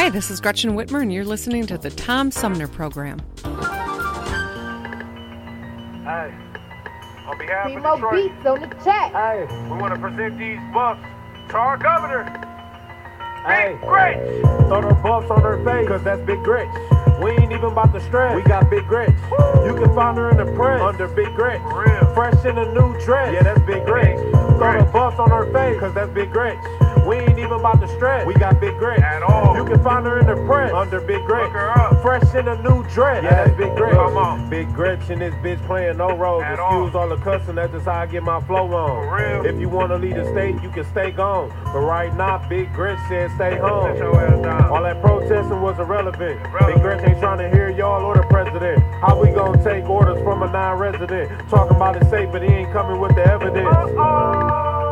Hi, this is Gretchen Whitmer, and you're listening to the Tom Sumner Program. Hey, on behalf See of more Detroit, beats on the track. hey, we want to present these buffs to our governor. Hey, Big Gretch. throw them buffs on her face, cause that's Big Gretch. We ain't even about to stress. We got Big Gretch. You can find her in the press under Big Gretch. For real. Fresh in a new dress. Yeah, that's Big Gretch. Throw Gretch. the buffs on her face, cause that's Big Gretch. We ain't even about to stretch. We got Big Gretch. At all. You can find her in the press under Big Gretch. Look her up. Fresh in a new dress. Yeah, that's Big Gretch. Come on. Big Gretch and this bitch playing no roles. At Excuse all. all the cussing, that's just how I get my flow on. For real. If you wanna lead the state, you can stay gone. But right now, Big Gretch said stay home. Sit your ass down. All that protesting was irrelevant. Irrelevant. Big Gretch ain't trying to hear y'all or the president. How we gonna take orders from a non-resident? Talking about it safe, but he ain't coming with the evidence.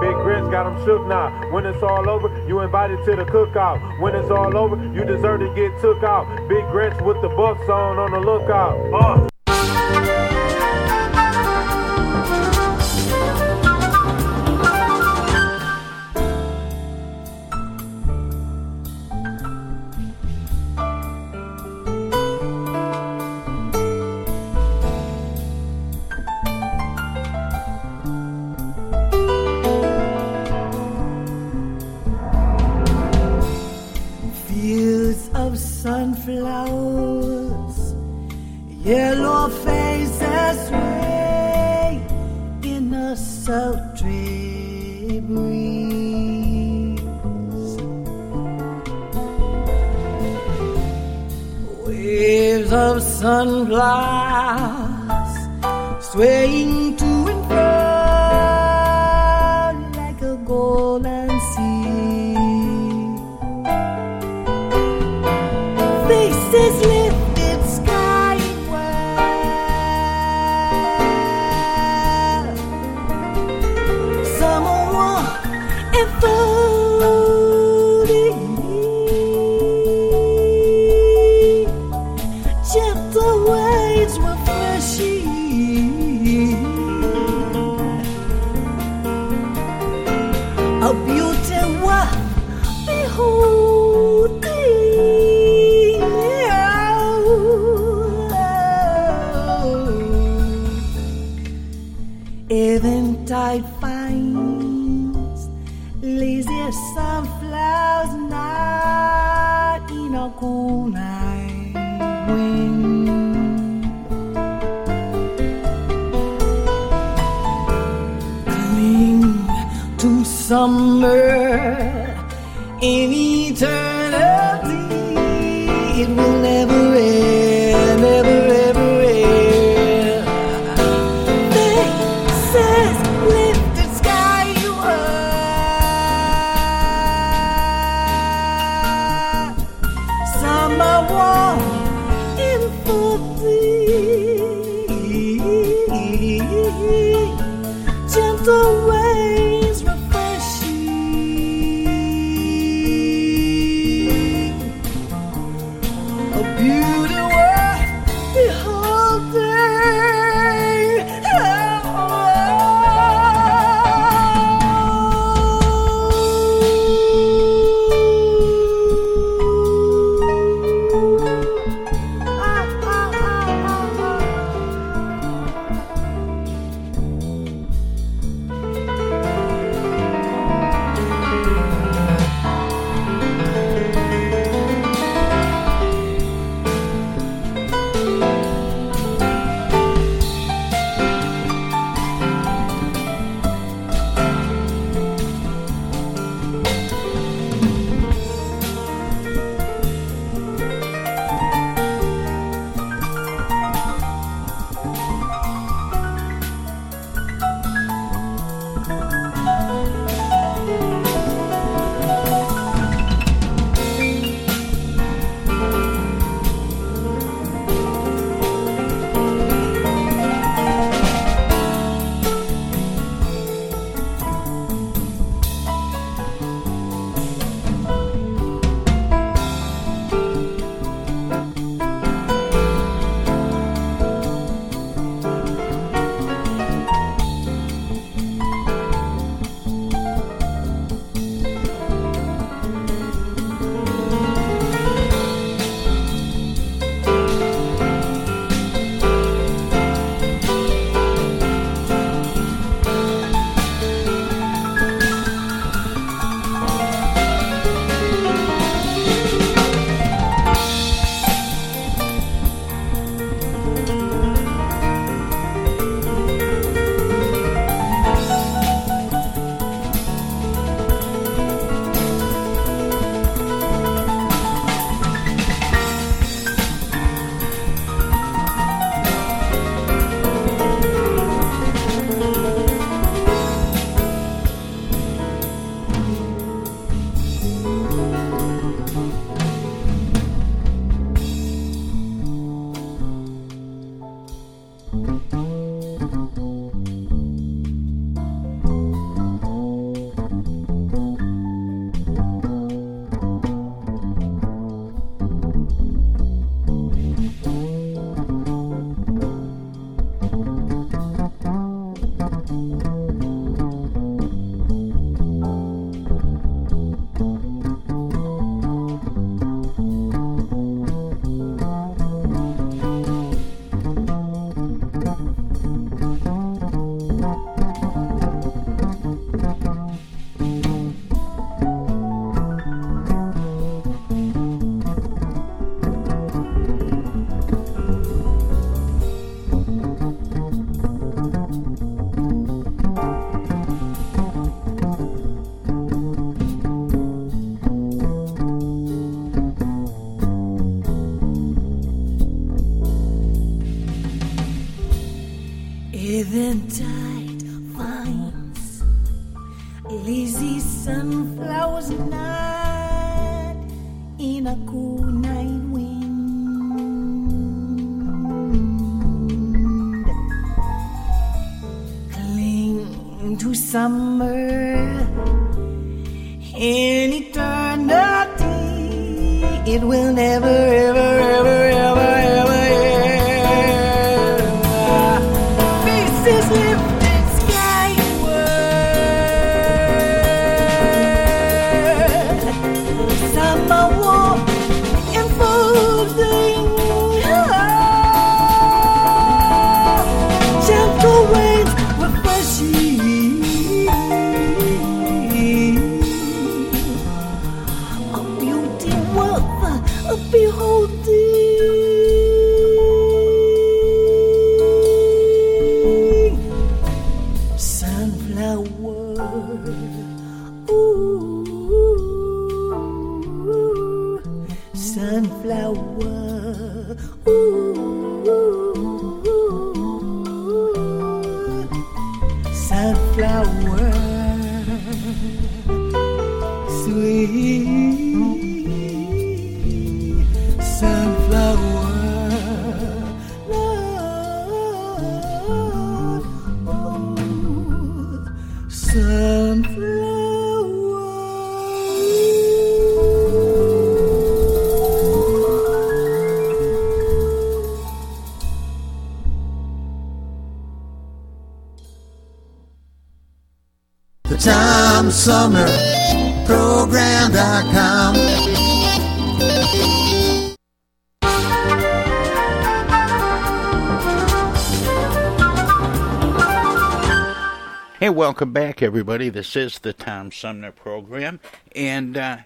Big Gretch got him shook now. When it's all over, you invited to the cookout. When it's all over, you deserve to get took out. Big Gretch with the bucks on on the lookout. Uh, summer in eternity. Tom Sumner Program.com. Hey, welcome back, everybody. This is the Tom Sumner program, and uh,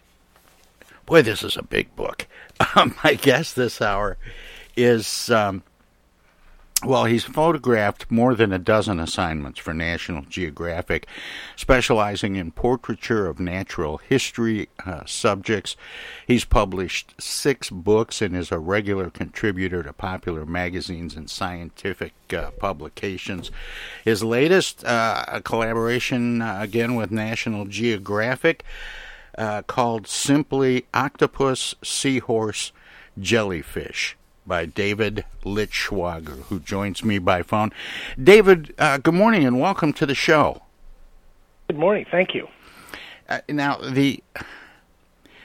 boy, this is a big book. My guest this hour is um, well, he's photographed more than a dozen assignments for National Geographic, specializing in portraiture of natural history uh, subjects. He's published six books and is a regular contributor to popular magazines and scientific uh, publications. His latest, uh, a collaboration uh, again with National Geographic, uh, called simply Octopus, Seahorse, Jellyfish by David Liittschwager, who joins me by phone. David, uh, good morning and welcome to the show. Good morning. Thank you. Uh, now, the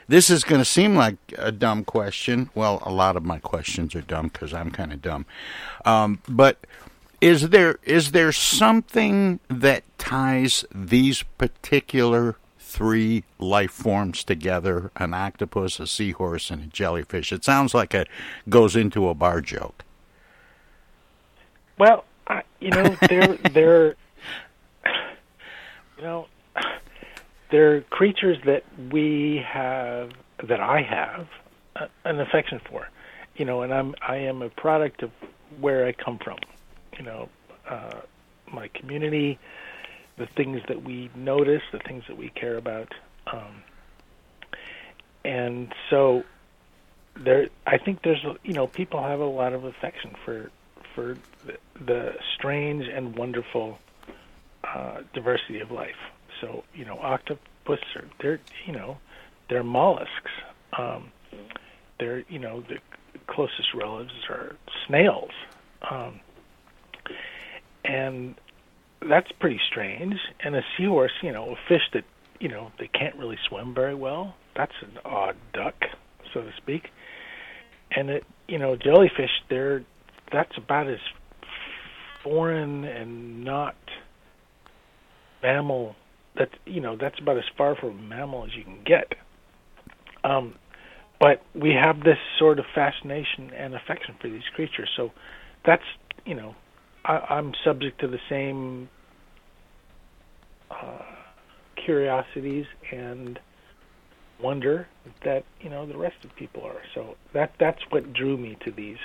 this is going to seem like a dumb question. Well, a lot of my questions are dumb because I'm kind of dumb. Um, but is there is there something that ties these particular three life forms together an octopus a seahorse and a jellyfish it sounds like it goes into a bar joke Well, I, you know, they're they're you know they're creatures that we have that I have uh, an affection for. You know, and I'm I am a product of where I come from. You know, uh, my community, the things that we notice, the things that we care about, um, and so there. I think there's you know people have a lot of affection for for the, strange and wonderful uh, diversity of life. So you know, octopus are they're you know they're mollusks. Um, they're you know the closest relatives are snails, um, and that's pretty strange. And a seahorse, you know, a fish that you know they can't really swim very well. That's an odd duck, so to speak. And it, you know, jellyfish, they're that's about as foreign and not mammal. That you know, that's about as far from mammal as you can get. Um, but we have this sort of fascination and affection for these creatures. So that's you know, I, I'm subject to the same uh, curiosities and wonder that you know the rest of people are. So that that's what drew me to these.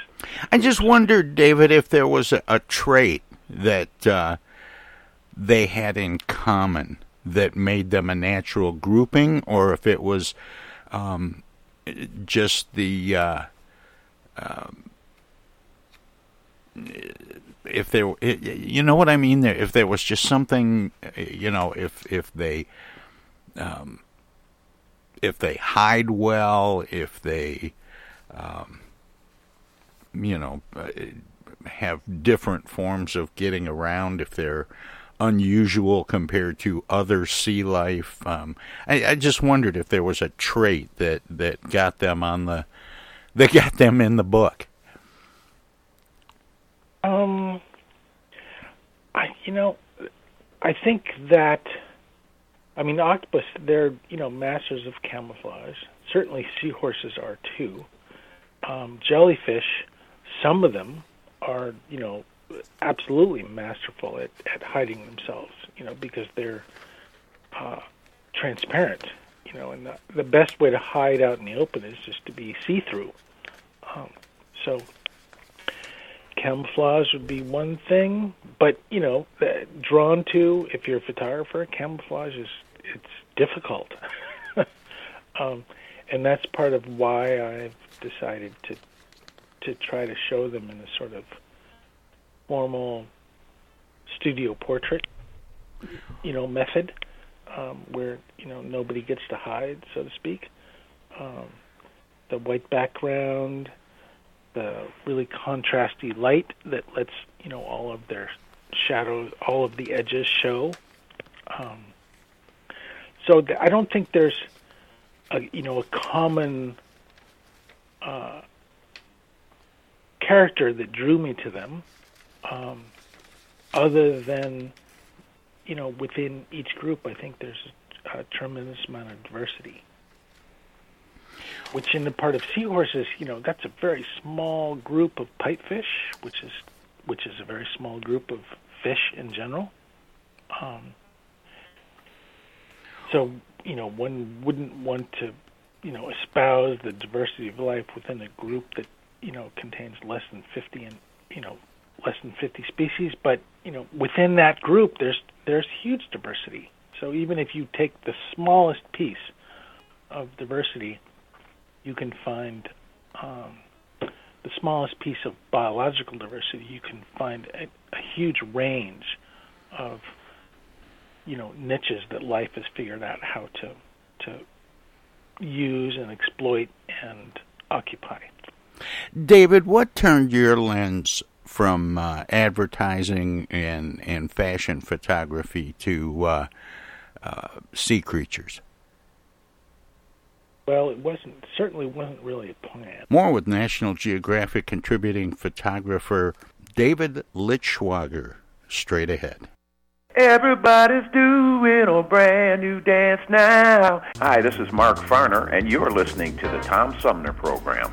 i just wondered david if there was a, a trait that uh, they had in common that made them a natural grouping or if it was um, just the uh, um, if there, you know what I mean. If there was just something, you know, if if they, um, if they hide well, if they, um, you know, uh, have different forms of getting around, if they're unusual compared to other sea life. Um, I, I, just wondered if there was a trait that, that got them on the that got them in the book. Um, I you know, I think that I mean octopus they're you know masters of camouflage. Certainly seahorses are too. Um, jellyfish, some of them are you know absolutely masterful at, at hiding themselves, you know, because they're uh, transparent, you know, and the, the best way to hide out in the open is just to be see-through. Um, so camouflage would be one thing, but you know, drawn to if you're a photographer, camouflage is it's difficult, um, and that's part of why I've decided to to try to show them in a sort of formal studio portrait, you know, method, um, where you know nobody gets to hide, so to speak. Um, the white background, the really contrasty light that lets you know all of their shadows, all of the edges show. Um, so th- I don't think there's a you know a common uh, character that drew me to them um, other than you know within each group, I think there's a, a tremendous amount of diversity. Which in the part of seahorses, you know, that's a very small group of pipefish, which is which is a very small group of fish in general. Um, so you know, one wouldn't want to, you know, espouse the diversity of life within a group that you know contains less than 50 and you know less than 50 species, but you know within that group there's there's huge diversity. So even if you take the smallest piece of diversity, you can find um, the smallest piece of biological diversity. You can find a, a huge range of you know niches that life has figured out how to to use and exploit and occupy. David, what turned your lens from uh, advertising and and fashion photography to uh, uh, sea creatures? Well, it wasn't certainly wasn't really a plan. More with National Geographic contributing photographer David Liittschwager. Straight ahead. Everybody's doing a brand new dance now. Hi, this is Mark Farner, and you're listening to the Tom Sumner Program.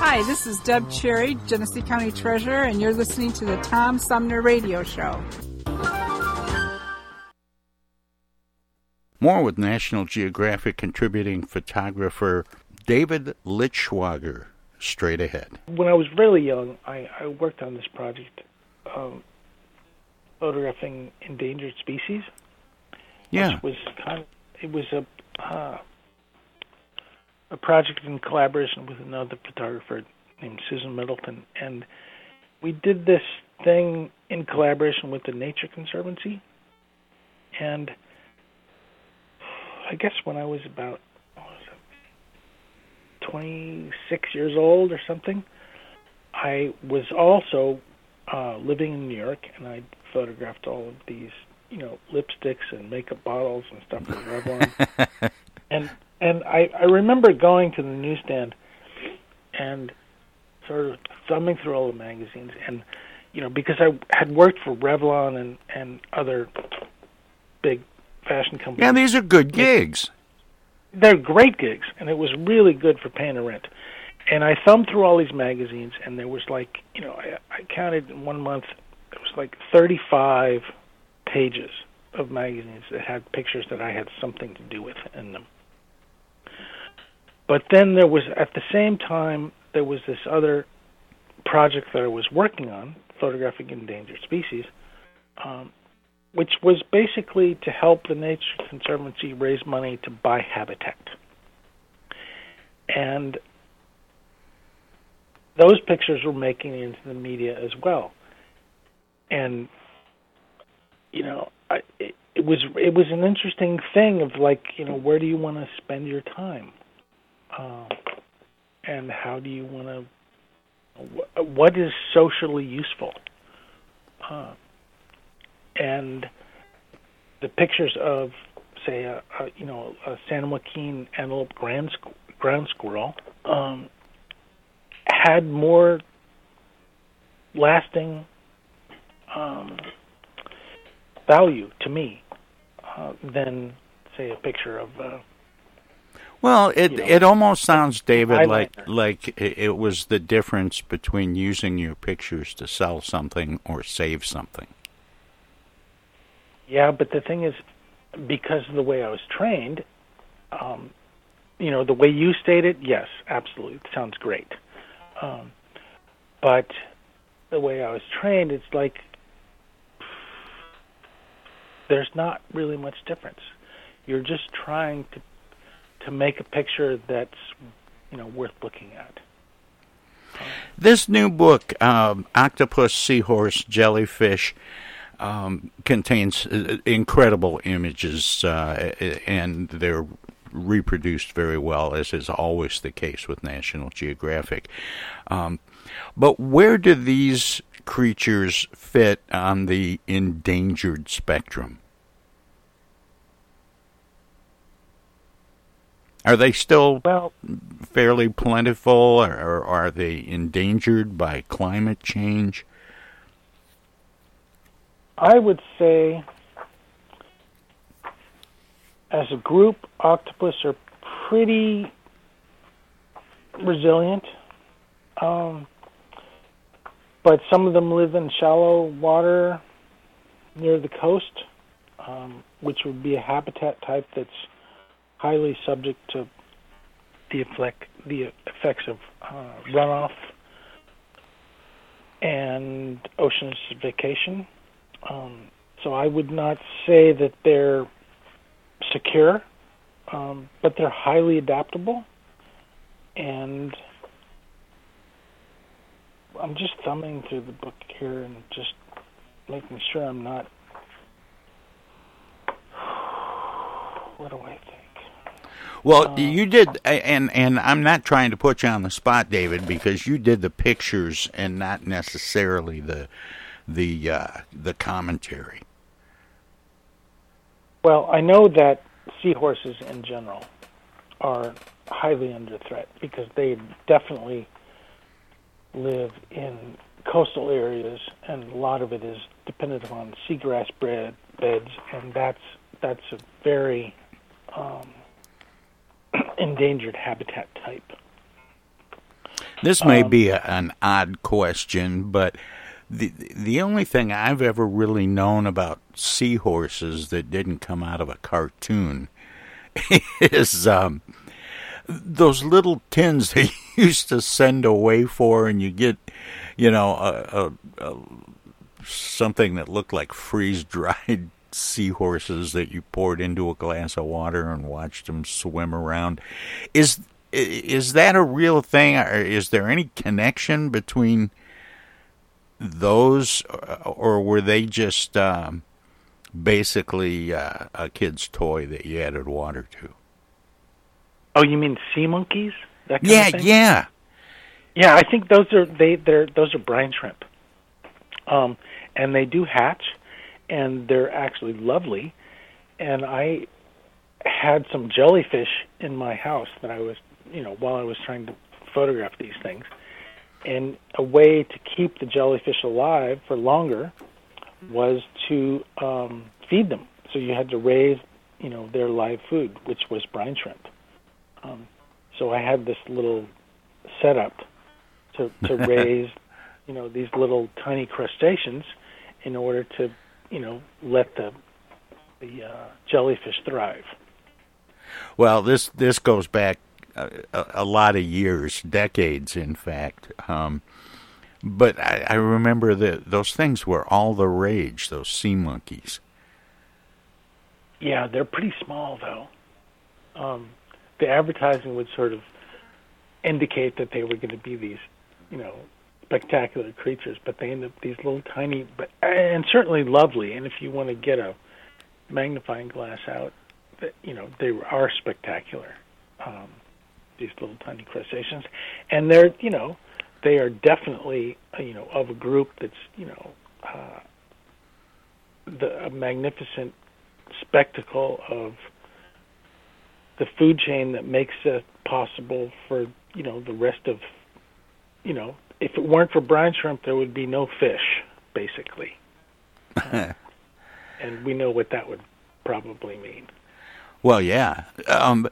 Hi, this is Deb Cherry, Genesee County Treasurer, and you're listening to the Tom Sumner Radio Show. More with National Geographic contributing photographer David Liittschwager straight ahead. When I was really young, I, I worked on this project, um, photographing endangered species. Yeah, which was kind of it was a uh, a project in collaboration with another photographer named Susan Middleton, and we did this thing in collaboration with the Nature Conservancy. And I guess when I was about what was it, 26 years old or something, I was also uh, living in New York, and I photographed all of these, you know, lipsticks and makeup bottles and stuff from Revlon. and and I, I remember going to the newsstand and sort of thumbing through all the magazines and you know because I had worked for Revlon and and other big fashion companies. Yeah, these are good gigs. They're great gigs, and it was really good for paying the rent. And I thumbed through all these magazines, and there was like you know I, I counted in one month there was like 35 pages of magazines that had pictures that I had something to do with in them. But then there was, at the same time, there was this other project that I was working on, photographing endangered species, um, which was basically to help the Nature Conservancy raise money to buy habitat. And those pictures were making it into the media as well. And you know, I, it, it was it was an interesting thing of like, you know, where do you want to spend your time? Um, and how do you want to wh- what is socially useful? Uh, and the pictures of say a, a you know a San Joaquin antelope ground, squ- ground squirrel um, had more lasting um, value to me uh, than say a picture of uh, Well, it you know, it almost sounds, David, like like it was the difference between using your pictures to sell something or save something. Yeah, but the thing is, because of the way I was trained, um, you know, the way you state it, yes, absolutely, it sounds great. Um, but the way I was trained, it's like there's not really much difference. You're just trying to to make a picture that's you know worth looking at. This new book, um, Octopus, Seahorse, Jellyfish, um, contains uh, incredible images, uh, and they're reproduced very well, as is always the case with National Geographic. Um, but where do these creatures fit on the endangered spectrum? Are they still well fairly plentiful, or, or are they endangered by climate change? I would say, as a group, octopus are pretty resilient. Um, but some of them live in shallow water near the coast, um, which would be a habitat type that's highly subject to the effect the effects of uh, runoff and ocean acidification. Um, so I would not say that they're secure, um, but they're highly adaptable. And I'm just thumbing through the book here and just making sure I'm not. What do I think? Well, uh, you did, and and I'm not trying to put you on the spot, David, because you did the pictures and not necessarily the the uh, the commentary. Well, I know that seahorses in general are highly under threat because they definitely live in coastal areas, and a lot of it is dependent upon seagrass bed, beds, and that's that's a very um, endangered habitat type. This may um, be a, an odd question, but the the only thing I've ever really known about seahorses that didn't come out of a cartoon is um, those little tins they used to send away for, and you get, you know, a, a, a something that looked like freeze dried seahorses that you poured into a glass of water and watched them swim around. Is is that a real thing? Or is there any connection between those, or were they just um, basically uh, a kid's toy that you added water to? Oh, you mean sea monkeys? yeah, yeah, yeah. I think those are they. They're those are brine shrimp, um, and they do hatch and they're actually lovely. And I had some jellyfish in my house that I was, you know, while I was trying to photograph these things. And a way to keep the jellyfish alive for longer was to um, feed them. So you had to raise, you know, their live food, which was brine shrimp. Um, so I had this little setup to to raise, you know, these little tiny crustaceans in order to you know let the the uh, jellyfish thrive. Well, this this goes back a, a lot of years, decades, in fact. Um, but I, I remember that those things were all the rage. Those sea monkeys. Yeah, they're pretty small though. Um, the advertising would sort of indicate that they were going to be these, you know, spectacular creatures, but they end up these little tiny, but and certainly lovely. And if you want to get a magnifying glass out, you know they are spectacular. Um, these little tiny crustaceans, and they're you know they are definitely uh, you know of a group that's you know uh, the a magnificent spectacle of the food chain that makes it possible for you know the rest of you know if it weren't for brine shrimp, there would be no fish, basically. And we know what that would probably mean. Well, yeah. Um,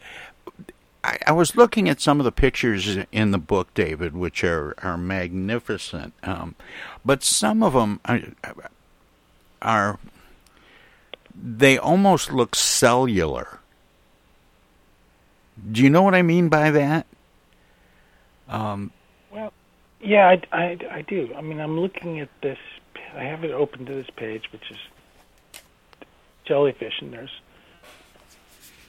I, I, was looking at some of the pictures in the book, David, which are are magnificent. Um, but some of them are, are they almost look cellular. Do you know what I mean by that? Um, yeah, I, I, I do. I mean, I'm looking at this. I have it open to this page, which is jellyfish, and there's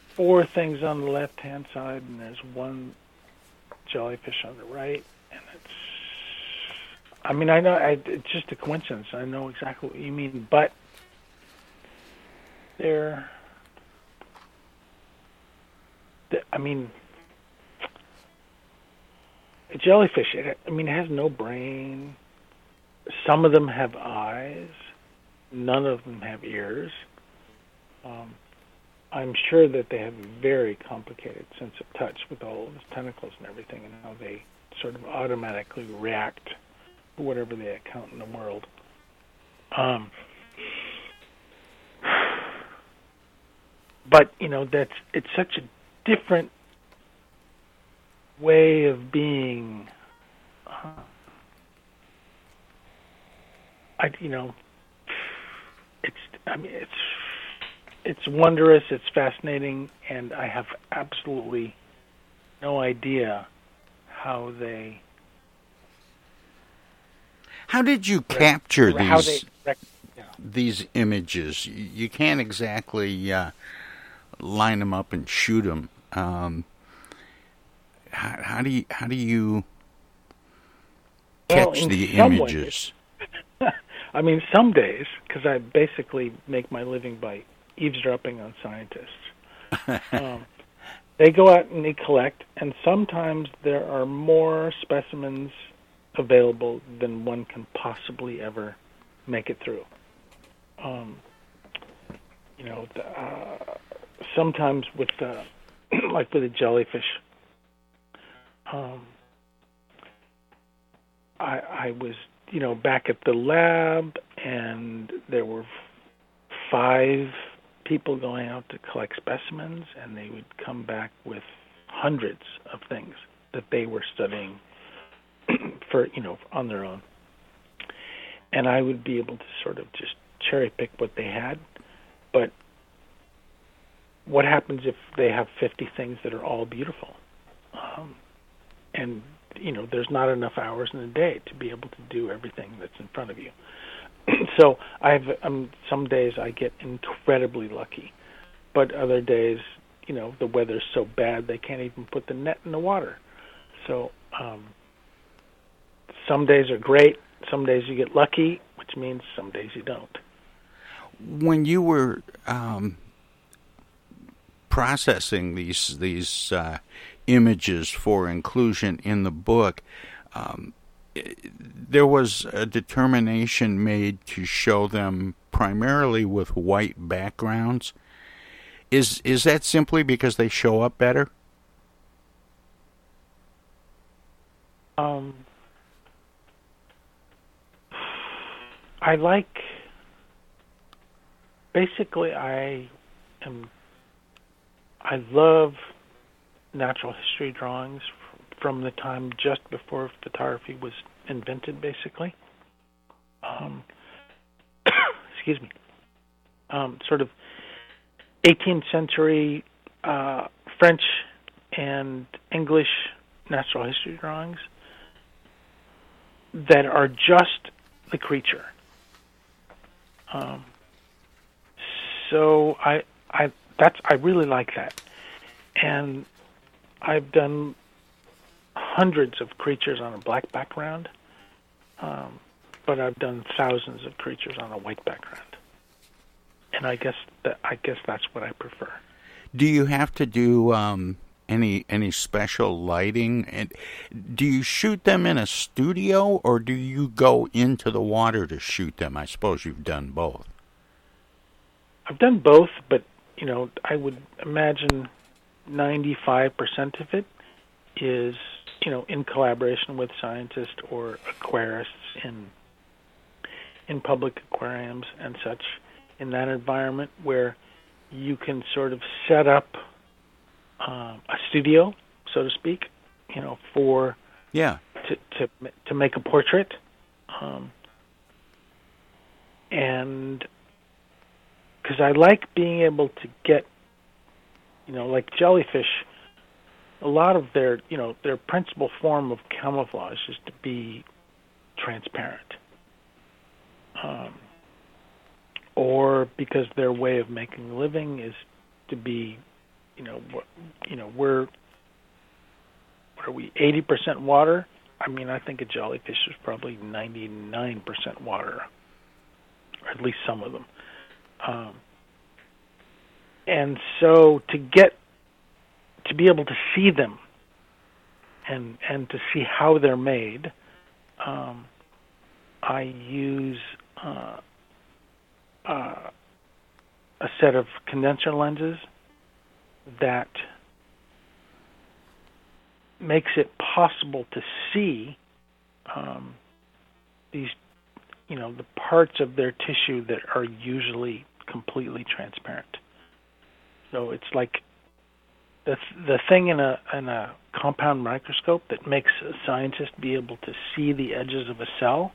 four things on the left hand side, and there's one jellyfish on the right, and it's. I mean, I know I, it's just a coincidence. I know exactly what you mean, but they're. I mean, a jellyfish. It, I mean, it has no brain. Some of them have eyes. None of them have ears. Um, I'm sure that they have a very complicated sense of touch with all of its tentacles and everything, and how they sort of automatically react to whatever they account in the world. Um, but you know that's it's such a different way of being. Uh, I you know, it's I mean it's it's wondrous, it's fascinating, and I have absolutely no idea how they. How did you capture these they, yeah. these images? You can't exactly uh, line them up and shoot them. Um, how, how, do you how do you catch well, the Ways, images? I mean, some days because I basically make my living by eavesdropping on scientists. um, they go out and they collect, and sometimes there are more specimens available than one can possibly ever make it through. Um, you know, the, uh, sometimes with the, like with a jellyfish, um, I, I was, you know, back at the lab, and there were five people going out to collect specimens, and they would come back with hundreds of things that they were studying for, you know, on their own. And I would be able to sort of just cherry pick what they had, but what happens if they have 50 things that are all beautiful? Um, and you know, there's not enough hours in a day to be able to do everything that's in front of you. so I've um, some days I get incredibly lucky, but other days, you know, the weather's so bad they can't even put the net in the water. So um, some days are great. Some days you get lucky, which means some days you don't. When you were um, processing these these uh, images for inclusion in the book, um, there was a determination made to show them primarily with white backgrounds. Is is that simply because they show up better? Um, I like. Basically, I am. I love natural history drawings from the time just before photography was invented, basically. Um, excuse me. Um, sort of 18th century uh, French and English natural history drawings that are just the creature. Um, so I, I, that's I really like that, and I've done hundreds of creatures on a black background, um, but I've done thousands of creatures on a white background. And I guess that I guess that's what I prefer. Do you have to do um, any any special lighting? And do you shoot them in a studio, or do you go into the water to shoot them? I suppose you've done both. I've done both, but you know, I would imagine ninety-five percent of it is you know in collaboration with scientists or aquarists in in public aquariums and such in that environment where you can sort of set up um, a studio, so to speak, you know, for yeah. to to to make a portrait, um, and because I like being able to get, you know, like jellyfish a lot of their you know their principal form of camouflage is to be transparent. Um, or because their way of making a living is to be you know you know we're what are we 80% water? I mean i think a jellyfish is probably 99% water or at least some of them. Um, and so to get to be able to see them and and to see how they're made, um, I use uh, uh, a set of condenser lenses that makes it possible to see um, these, you know, the parts of their tissue that are usually completely transparent. So it's like the the thing in a in a compound microscope that makes a scientist be able to see the edges of a cell.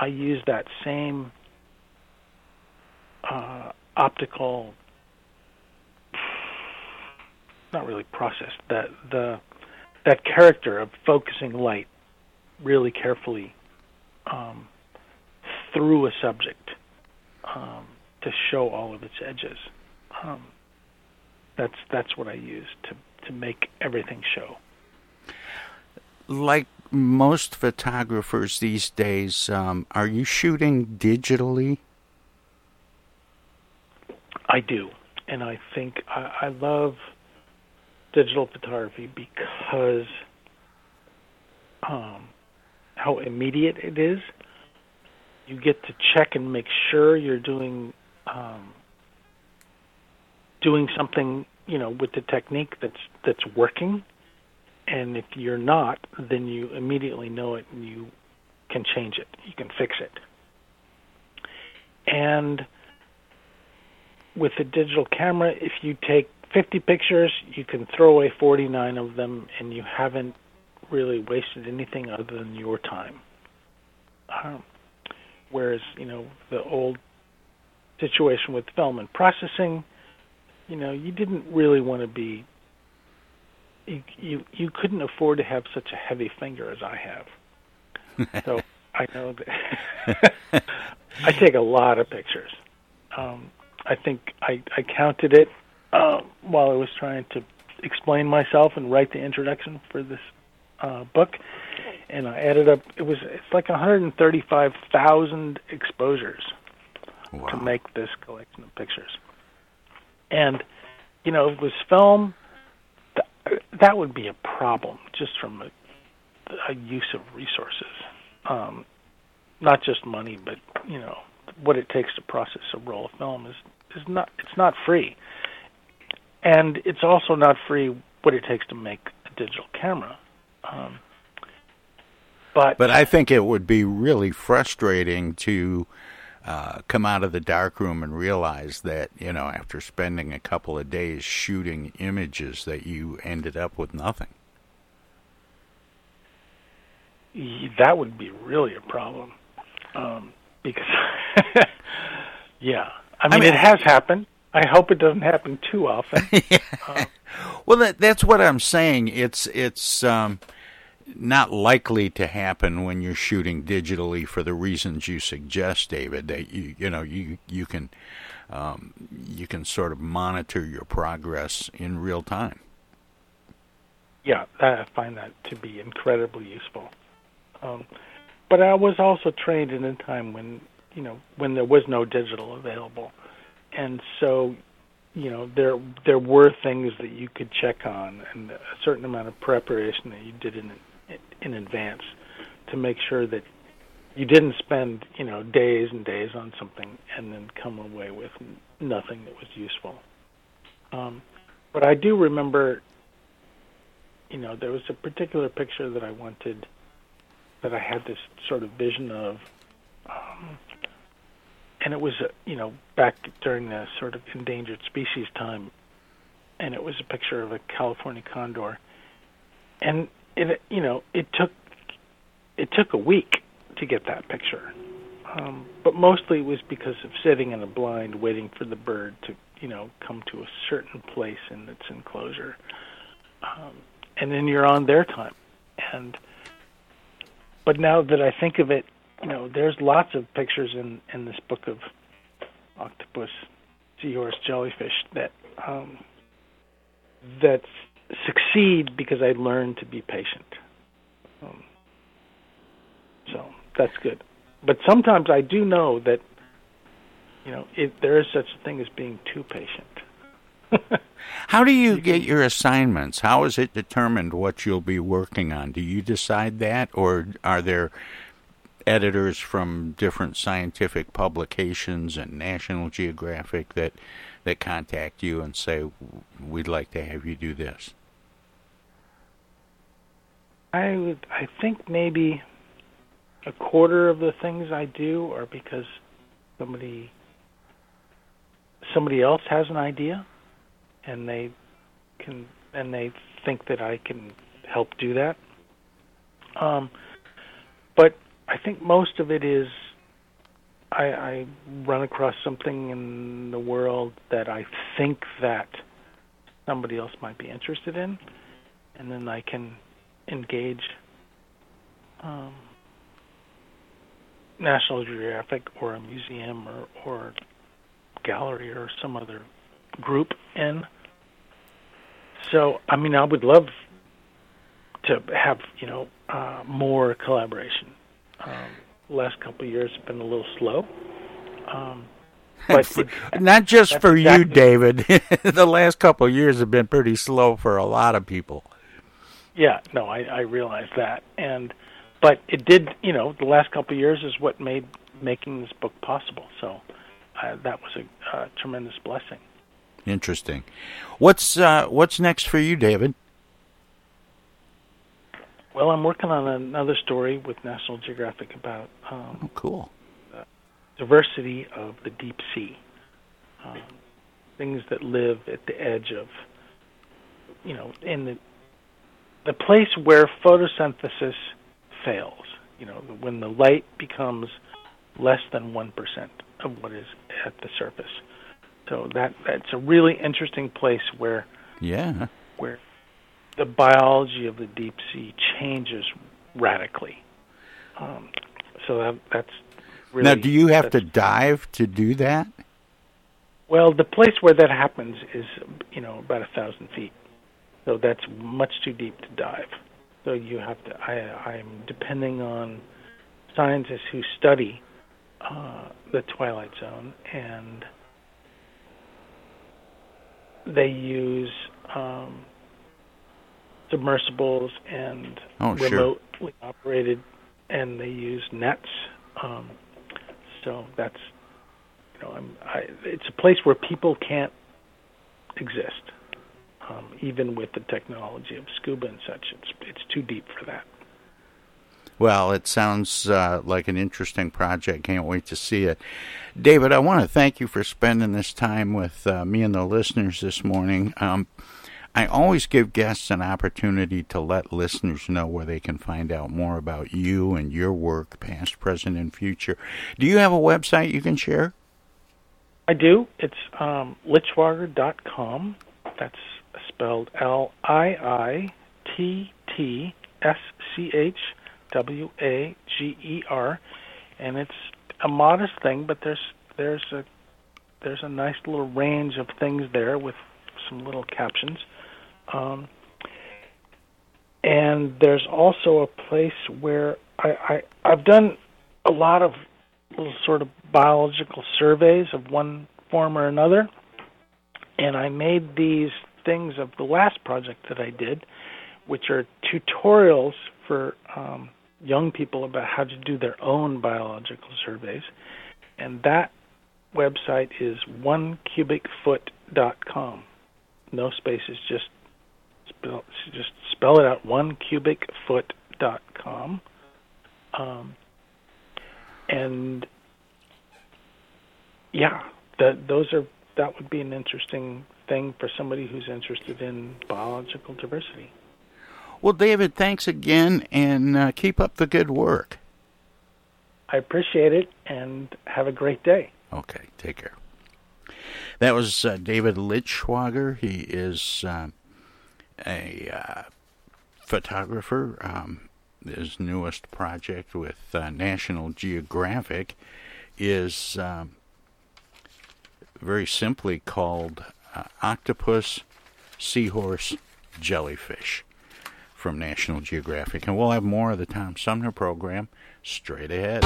I use that same uh, optical, not really process that the that character of focusing light really carefully um, through a subject um, to show all of its edges. Um, that's that's what I use to to make everything show. Like most photographers these days, um, are you shooting digitally? I do, and I think I, I love digital photography because um, how immediate it is. You get to check and make sure you're doing um, doing something, you know, with the technique that's that's working. And if you're not, then you immediately know it and you can change it. You can fix it. And with a digital camera, if you take 50 pictures, you can throw away 49 of them and you haven't really wasted anything other than your time. Um, whereas, you know, the old situation with film and processing, you know, you didn't really want to be you you, you couldn't afford to have such a heavy finger as I have. so I know that I take a lot of pictures. Um, I think I, I counted it uh, while I was trying to explain myself and write the introduction for this uh, book, and I added up. It was it's like 135,000 exposures wow. to make this collection of pictures. And you know, if it was film, th- that would be a problem just from a, a use of resources, um, not just money, but you know what it takes to process a roll of film is is not it's not free, and it's also not free what it takes to make a digital camera. Um, but but I think it would be really frustrating to uh, come out of the darkroom and realize that you know after spending a couple of days shooting images that you ended up with nothing. That would be really a problem, um, because yeah, I mean, I mean, it has happened. I hope it doesn't happen too often. yeah. uh, well, that, that's what I'm saying. It's it's. Um, not likely to happen when you're shooting digitally for the reasons you suggest, David. That you you know you you can um, you can sort of monitor your progress in real time. Yeah, I find that to be incredibly useful. Um, but I was also trained in a time when you know when there was no digital available, and so you know there there were things that you could check on and a certain amount of preparation that you did in in advance to make sure that you didn't spend you know days and days on something and then come away with nothing that was useful. Um, but I do remember, you know, there was a particular picture that I wanted, that I had this sort of vision of, um, and it was, uh, you know, back during the sort of endangered species time, and it was a picture of a California condor, and it you know it took it took a week to get that picture, um, but mostly it was because of sitting in a blind waiting for the bird to you know come to a certain place in its enclosure. um, and then you're on their time. And but now that I think of it, you know, there's lots of pictures in in this book of octopus, seahorse, jellyfish that um, that succeed because I learned to be patient. Um, so that's good. But sometimes I do know that you know it, there is such a thing as being too patient. How do you get your assignments? How is it determined what you'll be working on? Do you decide that, or are there editors from different scientific publications and National Geographic that that contact you and say, "We'd like to have you do this"? I would. I think maybe a quarter of the things I do are because somebody somebody else has an idea and they can and they think that I can help do that. Um, but I think most of it is I, I run across something in the world that I think that somebody else might be interested in, and then I can engage um, National Geographic or a museum or, or gallery or some other group in. So, I mean, I would love to have you know uh, more collaboration. Um, last couple of years have been a little slow. Um, but for, not just for exactly. you, David. the last couple of years have been pretty slow for a lot of people. Yeah, no, I, I realize that, and but it did. You know, the last couple of years is what made making this book possible. So uh, that was a uh, tremendous blessing. Interesting. What's uh, what's next for you, David? Well, I'm working on another story with National Geographic about um, oh, cool diversity of the deep sea, um, things that live at the edge of, you know, in the the place where photosynthesis fails. You know, when the light becomes less than one percent of what is at the surface. So that that's a really interesting place where yeah where the biology of the deep sea changes radically. Um, so that that's really now. Do you have to dive to do that? Well, the place where that happens is you know about a thousand feet, so that's much too deep to dive. So you have to. I I'm depending on scientists who study uh, the twilight zone and they use um, submersibles and oh, remotely sure. operated, and they use nets. Um, so that's you know, I'm, I, it's a place where people can't exist, um, even with the technology of scuba and such. It's it's too deep for that. Well, it sounds uh, like an interesting project. Can't wait to see it. David, I want to thank you for spending this time with uh, me and the listeners this morning. Um, I always give guests an opportunity to let listeners know where they can find out more about you and your work, past, present, and future. Do you have a website you can share? I do. It's um, liittschwager.com. That's spelled L I I T T S C H W A G E R, and it's a modest thing, but there's there's a there's a nice little range of things there with some little captions. Um, and there's also a place where I, I I've done a lot of little sort of biological surveys of one form or another, and I made these things of the last project that I did, which are tutorials for um, young people about how to do their own biological surveys. And that website is onecubicfoot.com. No spaces, just spell, just spell it out, onecubicfoot.com. Um, and yeah, those are that would be an interesting thing for somebody who's interested in biological diversity. Well, David, thanks again, and uh, keep up the good work. I appreciate it, and have a great day. Okay, take care. That was uh, David Liittschwager. He is uh, a uh, photographer. Um, his newest project with uh, National Geographic is um, very simply called uh, Octopus, Seahorse, Jellyfish from National Geographic. And we'll have more of the Tom Sumner program straight ahead.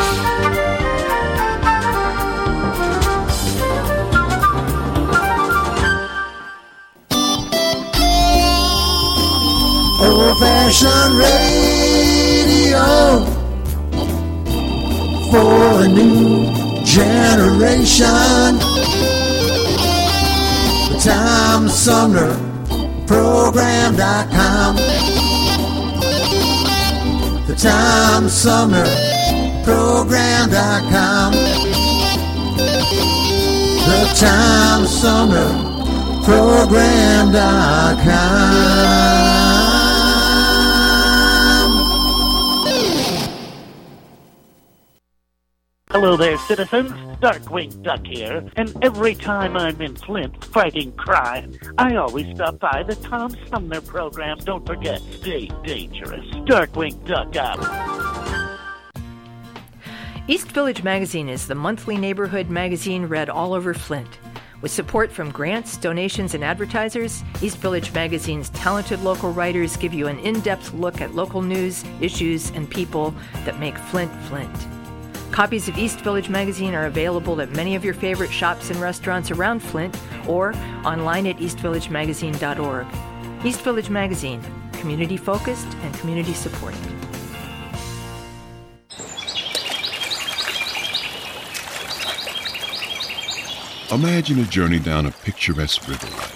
Old fashioned radio for a new generation. The Tom Sumner Program.com. The Tom Sumner Program.com. The Tom Sumner Program.com. Hello there, citizens. Darkwing Duck here, and every time I'm in Flint fighting crime, I always stop by the Tom Sumner program. Don't forget, stay dangerous. Darkwing Duck out. East Village Magazine is the monthly neighborhood magazine read all over Flint. With support from grants, donations, and advertisers, East Village Magazine's talented local writers give you an in depth look at local news, issues, and people that make Flint Flint. Copies of East Village Magazine are available at many of your favorite shops and restaurants around Flint or online at eastvillagemagazine.org. East Village Magazine, community focused and community supported. Imagine a journey down a picturesque riverway.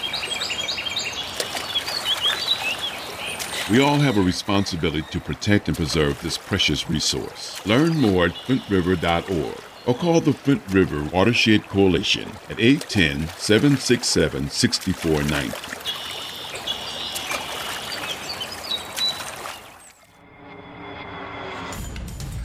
We all have a responsibility to protect and preserve this precious resource. Learn more at flintriver.org or call the Flint River Watershed Coalition at 810 767 6490.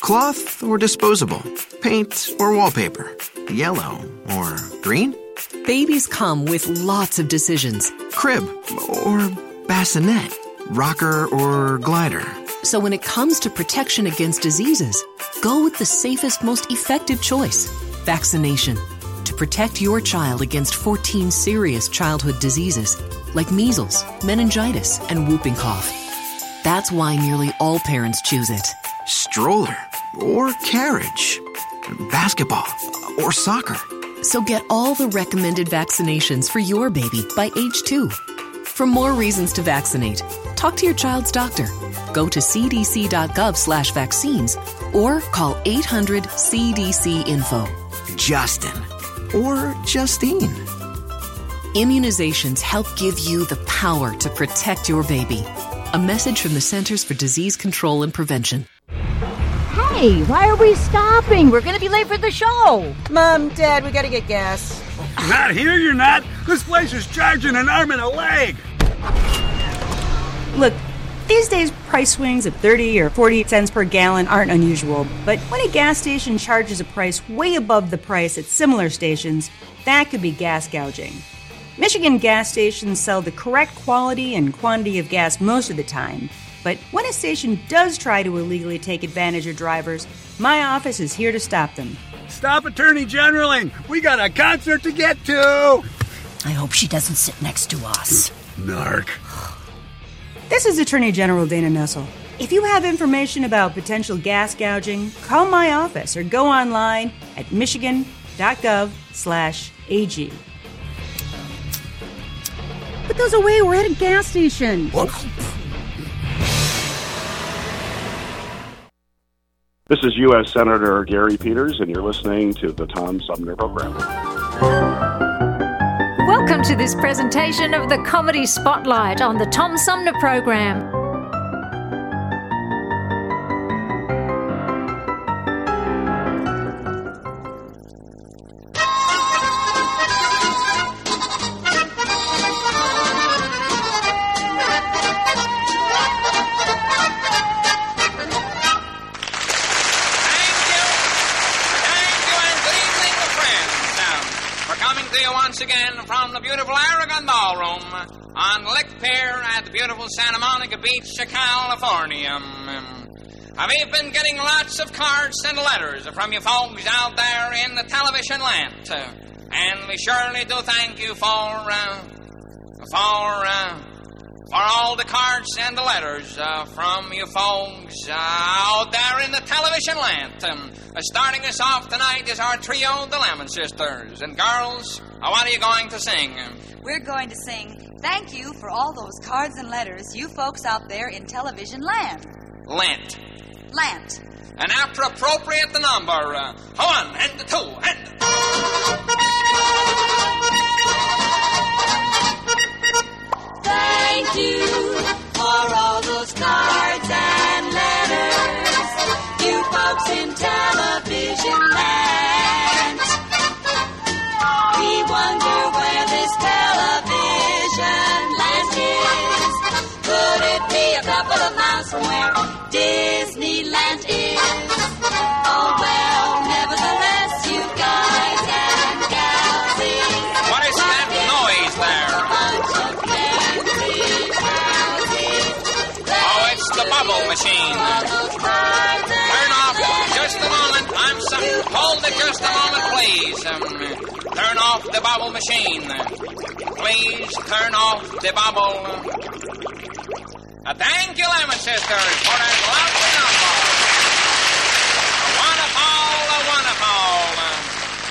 Cloth or disposable? Paint or wallpaper? Yellow or green? Babies come with lots of decisions. Crib or bassinet? Rocker or glider? So when it comes to protection against diseases, go with the safest, most effective choice vaccination. To protect your child against 14 serious childhood diseases like measles, meningitis, and whooping cough. That's why nearly all parents choose it. Stroller or carriage, basketball or soccer. So get all the recommended vaccinations for your baby by age two. For more reasons to vaccinate, talk to your child's doctor. Go to cdc.gov slash vaccines or call 800 CDC info. Justin or Justine. Immunizations help give you the power to protect your baby. A message from the Centers for Disease Control and Prevention. Hey, why are we stopping? We're gonna be late for the show. Mom, Dad, we gotta get gas. Not here, you're not. This place is charging an arm and a leg. Look, these days price swings of 30 or 40 cents per gallon aren't unusual, but when a gas station charges a price way above the price at similar stations, that could be gas gouging. Michigan gas stations sell the correct quality and quantity of gas most of the time, but when a station does try to illegally take advantage of drivers, my office is here to stop them. Stop Attorney Generaling! We got a concert to get to! I hope she doesn't sit next to us. Narc. This is Attorney General Dana Nessel. If you have information about potential gas gouging, call my office or go online at michigan.gov/ag. Put those away. We're at a gas station. This is U.S. Senator Gary Peters, and you're listening to the Tom Sumner Program. Welcome to this presentation of the Comedy Spotlight on the Tom Sumner Program. Beautiful Aragon Ballroom on Lick Pier at the beautiful Santa Monica Beach, California. You been getting lots of cards and letters from you folks out there in the television land? And we surely do thank you for, uh, for, uh, for all the cards and the letters uh, from you folks uh, out there in the television land. Um, uh, starting us off tonight is our trio, the Lemon Sisters. And girls, uh, what are you going to sing? We're going to sing thank you for all those cards and letters you folks out there in television land. Lent. Land. And after appropriate the number, uh, one and the two and. Thank you for all those cards and letters. You folks in television land. We wonder where this television land is. Could it be a couple of miles from where Disneyland machine. Turn off just a moment. I'm sorry. Hold it just a moment, please. Um, turn off the bubble machine. Please turn off the bubble. Uh, thank you, Lemon Sisters, for that lovely number. A wonderful, a wonderful.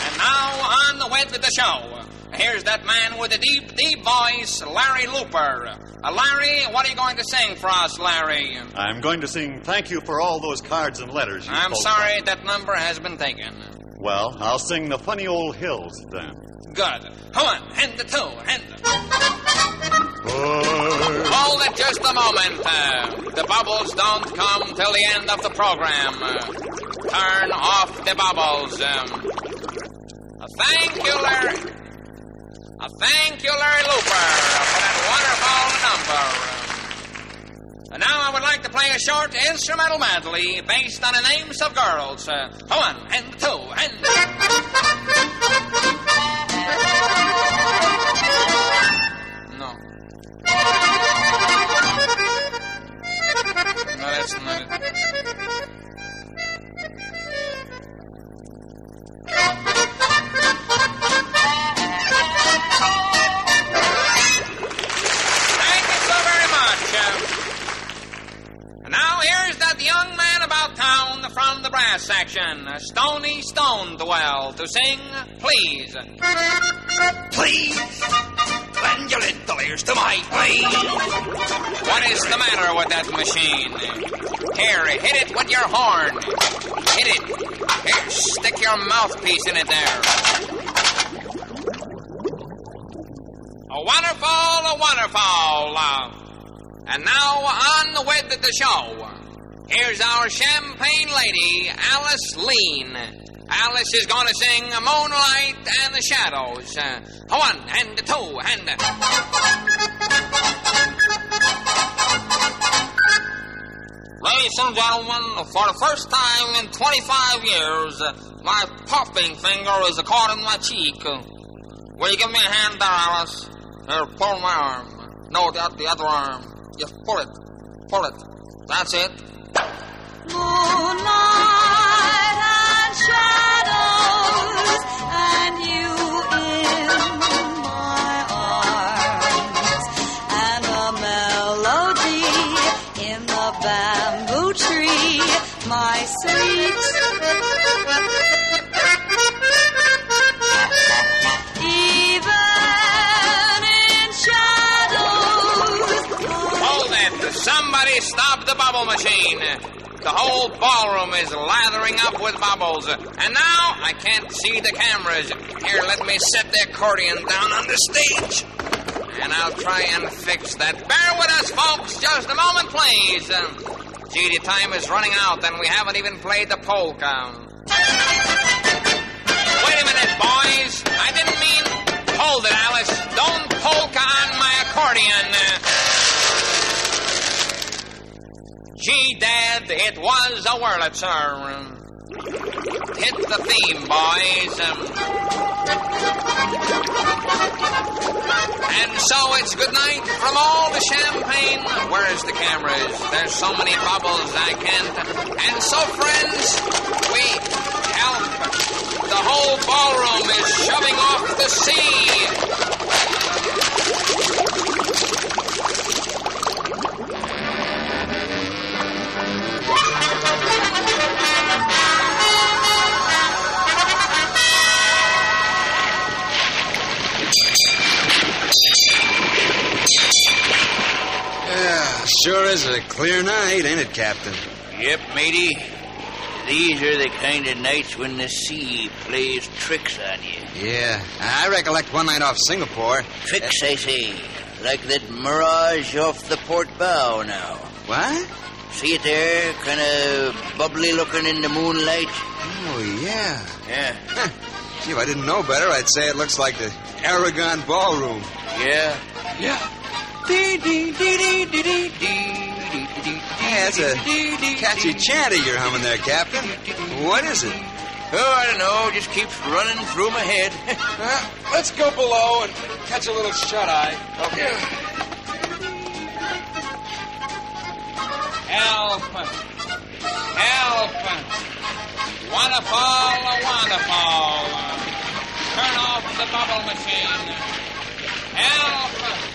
And now on with the show. Here's that man with the deep, deep voice, Larry Looper. Uh, Larry, what are you going to sing for us, Larry? I'm going to sing thank you for all those cards and letters I'm sorry that number has been taken. Well, I'll sing the funny old hills then. Good. One and the two and. Hold it just a moment. Uh, the bubbles don't come till the end of the program. Uh, turn off the bubbles. Um, thank you, Larry. Uh, thank you, Larry Looper, for that wonderful number. And now I would like to play a short instrumental medley based on the names of girls. Uh, one and two and. No. No, that's not it. Now here's that young man about town from the brass section, Stony Stonewell, to sing Please. Please, lend your little ears to my please. What is the matter with that machine? Here, hit it with your horn. Hit it. Here, stick your mouthpiece in it there. A wonderful, a wonderful. Uh, and now on with the show. Here's our champagne lady, Alice Lean. Alice is going to sing Moonlight and the Shadows. Uh, one and two and. Ladies and gentlemen, for the first time in 25 years, my popping finger is caught in my cheek. Will you give me a hand there, Alice? Here, pull my arm. No, the, the other arm. Just pull it. Pull it. That's it. The whole ballroom is lathering up with bubbles. And now I can't see the cameras. Here, let me set the accordion down on the stage. And I'll try and fix that. Bear with us, folks. Just a moment, please. Um, gee, the time is running out, and we haven't even played the polka. Wait a minute, boys. I didn't mean. Hold it, Alice. Don't polka on my accordion. Gee, Dad, it was a Wurlitzer. Hit the theme, boys. And so it's good night from all the champagne. Where's the cameras? There's so many bubbles I can't. And so, friends, we help. The whole ballroom is shoving off the sea. Sure is a clear night, ain't it, Captain? Yep, matey. These are the kind of nights when the sea plays tricks on you. Yeah, I recollect one night off Singapore. Tricks, I say. Like that mirage off the port bow now. What? See it there? Kind of bubbly looking in the moonlight? Oh, yeah. Yeah. Huh. Gee, if I didn't know better, I'd say it looks like the Aragon Ballroom. Yeah? Yeah. Yeah, that's a catchy chanty you're humming there, Captain. What is it? Oh, I don't know. Just keeps running through my head. Uh, let's go below and catch a little shut eye. Okay. Help! Help! Waterfall, waterfall. Turn off the bubble machine. Help!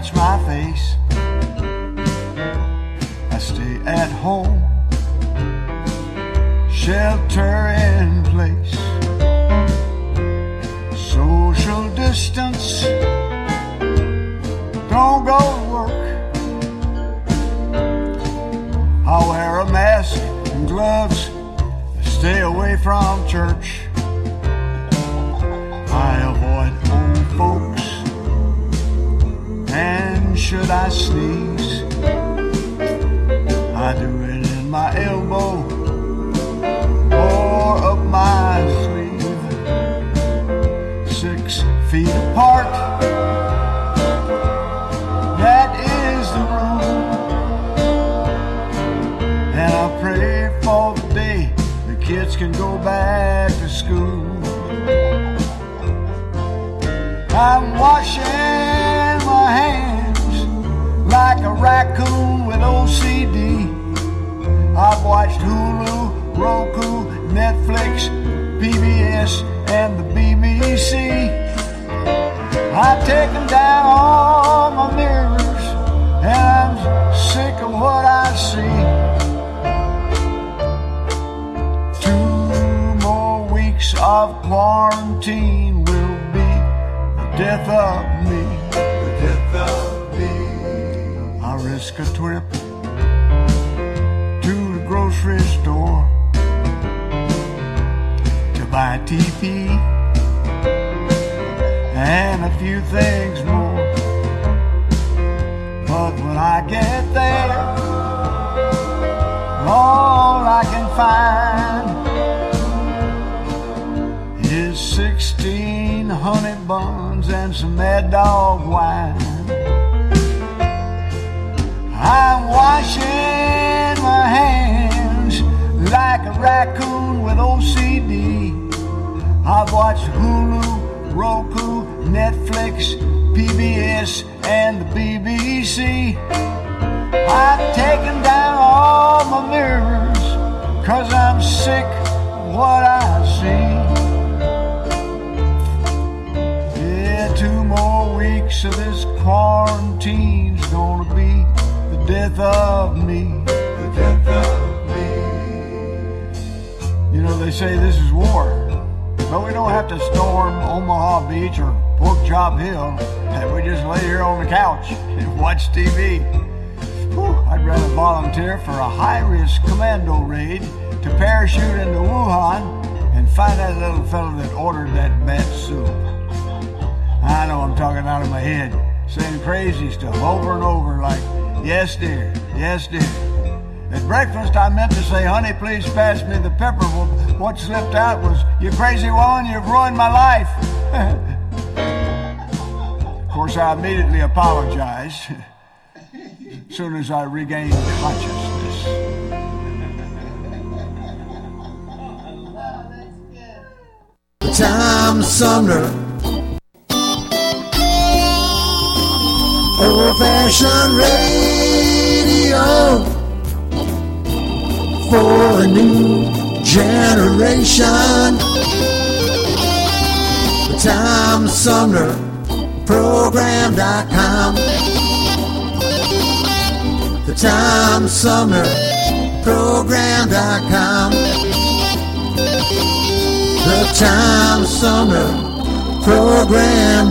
Touch my face. I stay at home. Shelter in place. Social distance. Don't go to work. I wear a mask and gloves. Stay away from church. Should I sneeze, I do it in my elbow or up my sleeve. Six feet apart. That is the rule. And I pray for the day the kids can go back to school. I'm washing like a raccoon with OCD. I've watched Hulu, Roku, Netflix, PBS, and the BBC. I've taken down all my mirrors, and I'm sick of what I see. Two more weeks of quarantine will be the death of me. A trip to the grocery store to buy TP and a few things more. But when I get there, all I can find is 16 honey buns and some mad dog wine. I'm washing my hands like a raccoon with OCD. I've watched Hulu, Roku, Netflix, PBS, and the BBC. I've taken down all my mirrors, cause I'm sick of what I see. Yeah, two more weeks of this the death of me. The death of me. You know, they say this is war. But we don't have to storm Omaha Beach or Pork Chop Hill. And we just lay here on the couch and watch TV. Whew, I'd rather volunteer for a high risk commando raid to parachute into Wuhan and find that little fellow that ordered that bat soup. I know I'm talking out of my head, saying crazy stuff over and over like, yes, dear, yes, dear. At breakfast, I meant to say, honey, please pass me the pepper. Well, what slipped out was, you crazy woman, you've ruined my life. of course, I immediately apologized as soon as I regained consciousness. Tom Sumner. Fashioned radio for a new generation. The Tom Sumner Program.com. The Tom Sumner Program.com. The Tom Sumner Program.com.